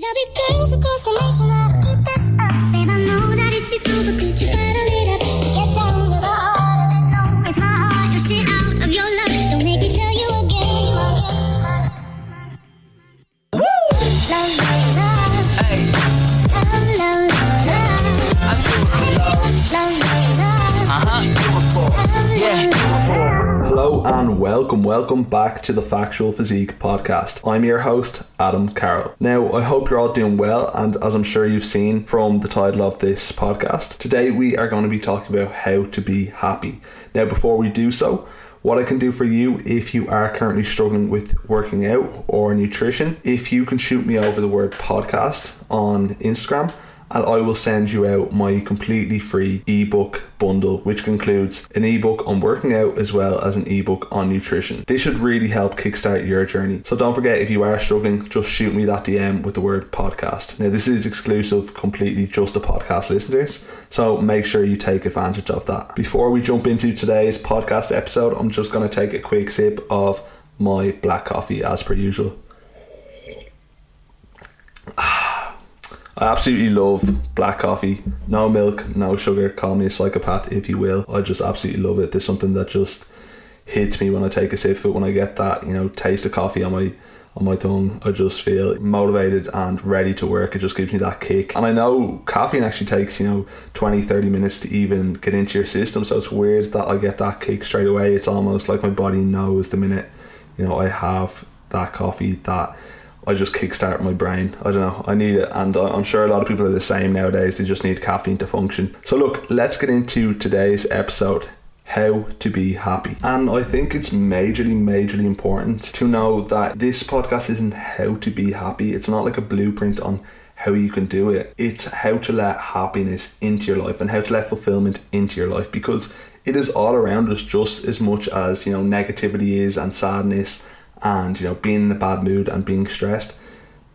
There'll be girls across the nation that'll eat this up. Babe, I know that it's your soul, but could you bottle it up? Get down to the heart of it. No, it's my heart. Your shit out of your life. Don't make me tell you again. Love, love, love. Hey, Love, love, love, love. I'm doing love. Love, love, love. Uh huh. Love, Yeah. love, love. Hello and welcome, welcome back to the Factual Physique podcast. I'm your host, Adam Carroll. Now, I hope you're all doing well, and as I'm sure you've seen from the title of this podcast, today we are going to be talking about how to be happy. Now, before we do so, what I can do for you if you are currently struggling with working out or nutrition, if you can shoot me over the word podcast on Instagram and I will send you out my completely free ebook bundle, which includes an ebook on working out as well as an ebook on nutrition. This should really help kickstart your journey. So don't forget if you are struggling, just shoot me that DM with the word podcast. Now, this is exclusive completely just to podcast listeners, so make sure you take advantage of that. Before we jump into today's podcast episode, I'm just going to take a quick sip of my black coffee as per usual. I absolutely love black coffee. No milk, no sugar. Call me a psychopath if you will. I just absolutely love it. There's something that just hits me when I take a sip of it. When I get that, you know, taste of coffee on my on my tongue, I just feel motivated and ready to work. It just gives me that kick. And I know caffeine actually takes, you know, 20, 30 minutes to even get into your system. So it's weird that I get that kick straight away. It's almost like my body knows the minute, you know, I have that coffee that I just kickstart my brain. I don't know. I need it, and I'm sure a lot of people are the same nowadays. They just need caffeine to function. So, look, let's get into today's episode how to be happy. And I think it's majorly, majorly important to know that this podcast isn't how to be happy. It's not like a blueprint on how you can do it. It's how to let happiness into your life and how to let fulfillment into your life because it is all around us just as much as, you know, negativity is and sadness and, you know, being in a bad mood and being stressed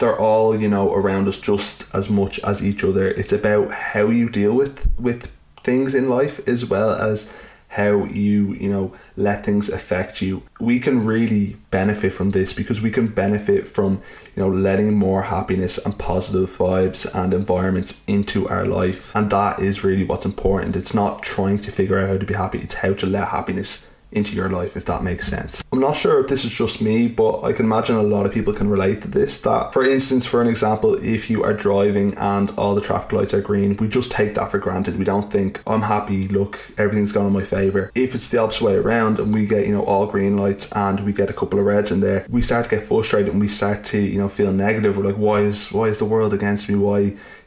they're all you know around us just as much as each other. It's about how you deal with with things in life as well as how you you know let things affect you. We can really benefit from this because we can benefit from you know letting more happiness and positive vibes and environments into our life. And that is really what's important. It's not trying to figure out how to be happy. It's how to let happiness into your life if that makes sense. I'm not sure if this is just me, but I can imagine a lot of people can relate to this. That, for instance, for an example, if you are driving and all the traffic lights are green, we just take that for granted. We don't think, I'm happy, look, everything's gone in my favour. If it's the opposite way around and we get, you know, all green lights and we get a couple of reds in there, we start to get frustrated and we start to, you know, feel negative. We're like, why is why is the world against me? Why,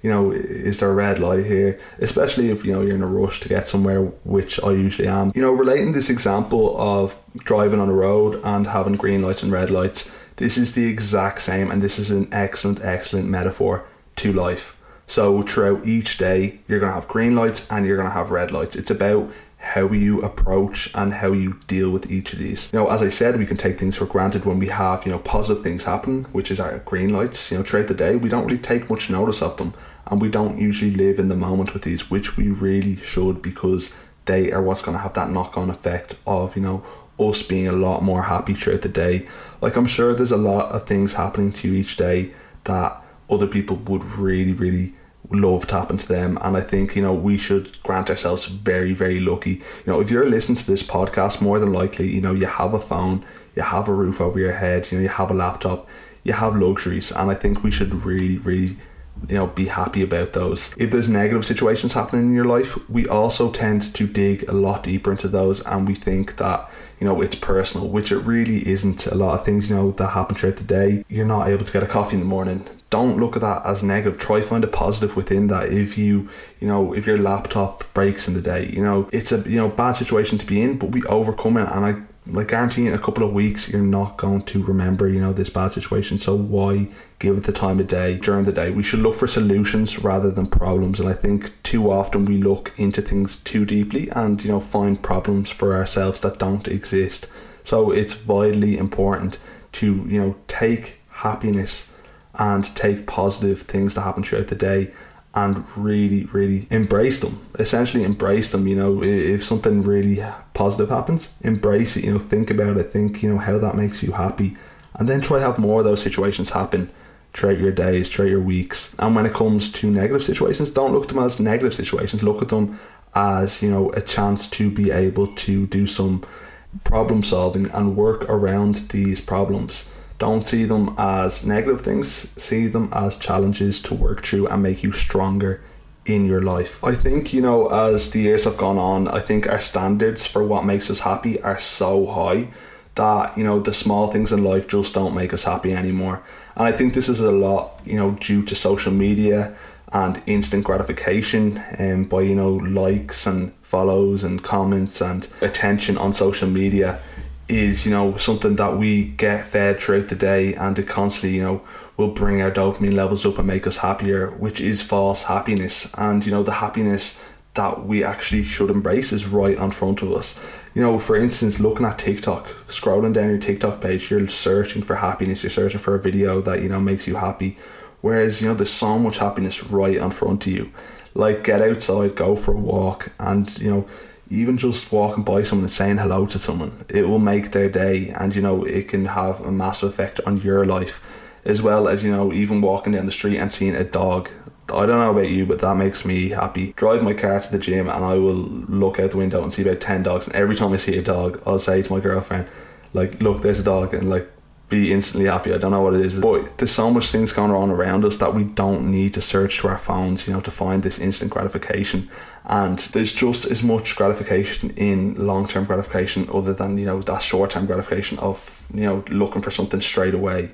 you know, is there a red light here? Especially if, you know, you're in a rush to get somewhere, which I usually am. You know, relating this example of driving on a road and having green lights and red lights, this is the exact same, and this is an excellent, excellent metaphor to life. So, throughout each day, you're going to have green lights and you're going to have red lights. It's about how you approach and how you deal with each of these. You know, as I said, we can take things for granted when we have, you know, positive things happen, which is our green lights. You know, throughout the day, we don't really take much notice of them, and we don't usually live in the moment with these, which we really should because they are what's going to have that knock on effect of, you know, us being a lot more happy throughout the day. Like, I'm sure there's a lot of things happening to you each day that other people would really, really love to happen to them. And I think, you know, we should grant ourselves very, very lucky. You know, if you're listening to this podcast, more than likely, you know, you have a phone, you have a roof over your head, you know, you have a laptop, you have luxuries. And I think we should really, really you know be happy about those. If there's negative situations happening in your life we also tend to dig a lot deeper into those and we think that you know it's personal which it really isn't. A lot of things you know that happen throughout the day you're not able to get a coffee in the morning. Don't look at that as negative. Try find a positive within that. If you you know if your laptop breaks in the day you know it's a you know bad situation to be in but we overcome it and i like guarantee in a couple of weeks you're not going to remember you know this bad situation. So why give it the time of day during the day? We should look for solutions rather than problems. And i think too often we look into things too deeply and you know find problems for ourselves that don't exist. So it's vitally important to you know take happiness and take positive things that happen throughout the day and really, really embrace them. Essentially, embrace them. You know, if something really positive happens, embrace it. You know, think about it. Think, you know, how that makes you happy, and then try to have more of those situations happen throughout your days, throughout your weeks. And when it comes to negative situations, don't look at them as negative situations. Look at them as, you know, a chance to be able to do some problem solving and work around these problems. Don't see them as negative things, see them as challenges to work through and make you stronger in your life. I think, you know, as the years have gone on, I think our standards for what makes us happy are so high that, you know, the small things in life just don't make us happy anymore. And I think this is a lot, you know, due to social media and instant gratification and um, by, you know, likes and follows and comments and attention on social media is, you know, something that we get fed throughout the day and it constantly, you know, will bring our dopamine levels up and make us happier, which is false happiness. And you know, the happiness that we actually should embrace is right in front of us. You know, for instance, looking at TikTok, scrolling down your TikTok page, you're searching for happiness, you're searching for a video that, you know, makes you happy. Whereas, you know, there's so much happiness right in front of you. Like get outside, go for a walk, and you know, even just walking by someone and saying hello to someone, it will make their day and you know, it can have a massive effect on your life as well as you know even walking down the street and seeing a dog I don't know about you, but that makes me happy. Drive my car to the gym and I will look out the window and see about 10 dogs. And every time I see a dog, I'll say to my girlfriend, like, look, there's a dog. And like, be instantly happy. I don't know what it is. But there's so much things going on around us that we don't need to search to our phones, you know, to find this instant gratification. And there's just as much gratification in long term gratification other than, you know, that short term gratification of, you know, looking for something straight away.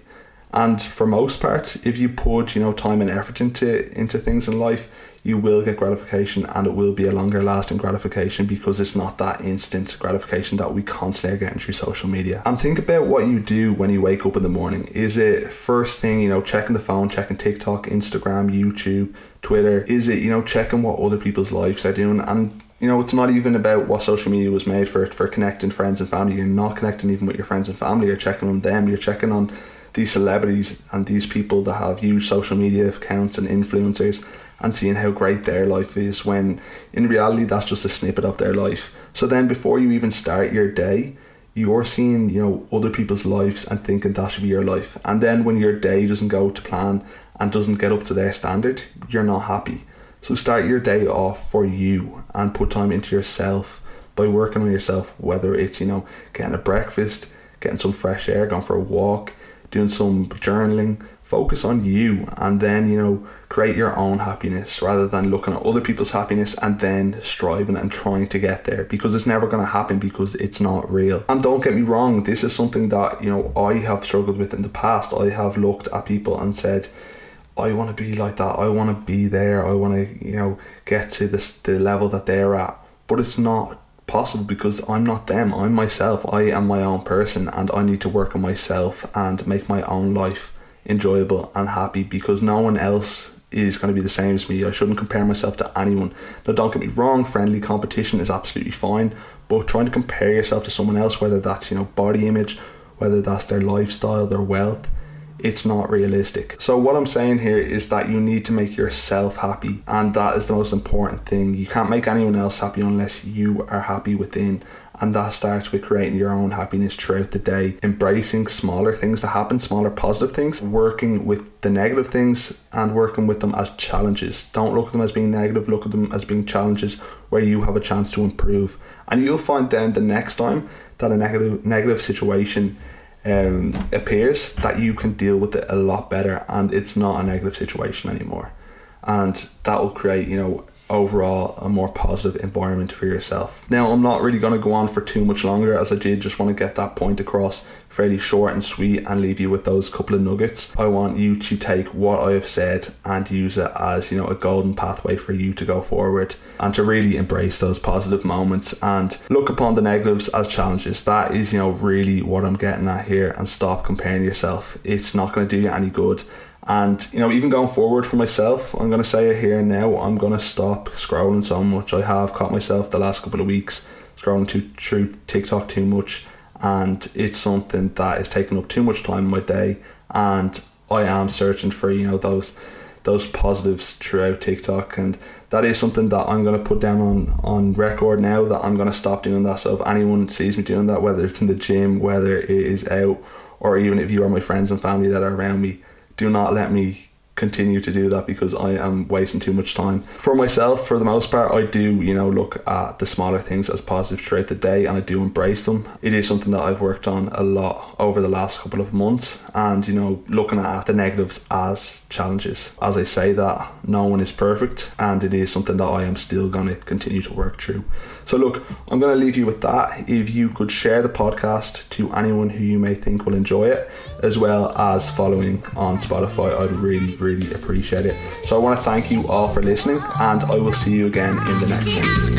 And for most part, if you put, you know, time and effort into into things in life, you will get gratification and it will be a longer lasting gratification because it's not that instant gratification that we constantly are getting through social media. And think about what you do when you wake up in the morning. Is it first thing, you know, checking the phone, checking TikTok, Instagram, YouTube, Twitter? Is it, you know, checking what other people's lives are doing? And you know, it's not even about what social media was made for for connecting friends and family. You're not connecting even with your friends and family. You're checking on them. You're checking on these celebrities and these people that have huge social media accounts and influencers and seeing how great their life is when in reality that's just a snippet of their life. So then before you even start your day, you're seeing, you know, other people's lives and thinking that should be your life. And then when your day doesn't go to plan and doesn't get up to their standard, you're not happy. So start your day off for you and put time into yourself by working on yourself, whether it's, you know, getting a breakfast, getting some fresh air, going for a walk, doing some journaling. Focus on you and then, you know, create your own happiness rather than looking at other people's happiness and then striving and trying to get there because it's never going to happen because it's not real. And don't get me wrong, this is something that, you know, I have struggled with in the past. I have looked at people and said, I want to be like that. I want to be there. I want to, you know, get to this the level that they're at. But it's not possible because I'm not them. I'm myself. I am my own person and I need to work on myself and make my own life enjoyable and happy because no one else is going to be the same as me. I shouldn't compare myself to anyone. Now, don't get me wrong, friendly competition is absolutely fine, but trying to compare yourself to someone else, whether that's, you know, body image, whether that's their lifestyle, their wealth, it's not realistic. So, what I'm saying here is that you need to make yourself happy, and that is the most important thing. You can't make anyone else happy unless you are happy within. And that starts with creating your own happiness throughout the day, embracing smaller things that happen, smaller positive things, working with the negative things and working with them as challenges. Don't look at them as being negative, look at them as being challenges where you have a chance to improve. And you'll find then the next time that a negative negative situation um, appears that you can deal with it a lot better and it's not a negative situation anymore. And that will create you know overall a more positive environment for yourself. Now, I'm not really going to go on for too much longer as I did just want to get that point across fairly short and sweet and leave you with those couple of nuggets. I want you to take what I have said and use it as, you know, a golden pathway for you to go forward and to really embrace those positive moments and look upon the negatives as challenges. That is, you know, really what I'm getting at here and stop comparing yourself. It's not going to do you any good and you know, even going forward for myself, I'm gonna say it here and now. I'm gonna stop scrolling so much. I have caught myself the last couple of weeks scrolling too through TikTok too much, and it's something that is taking up too much time in my day. And I am searching for you know those those positives throughout TikTok, and that is something that I'm gonna put down on on record now. That I'm gonna stop doing that. So if anyone sees me doing that, whether it's in the gym, whether it is out, or even if you are my friends and family that are around me do not let me continue to do that because I am wasting too much time. For myself, for the most part, I do, you know, look at the smaller things as positive throughout the day and I do embrace them. It is something that I've worked on a lot over the last couple of months and, you know, looking at the negatives as challenges. As I say that, no one is perfect and it is something that I am still going to continue to work through. So, look, I'm going to leave you with that. If you could share the podcast to anyone who you may think will enjoy it, as well as following on Spotify, I'd really, really appreciate it. So, I want to thank you all for listening, and I will see you again in the next one.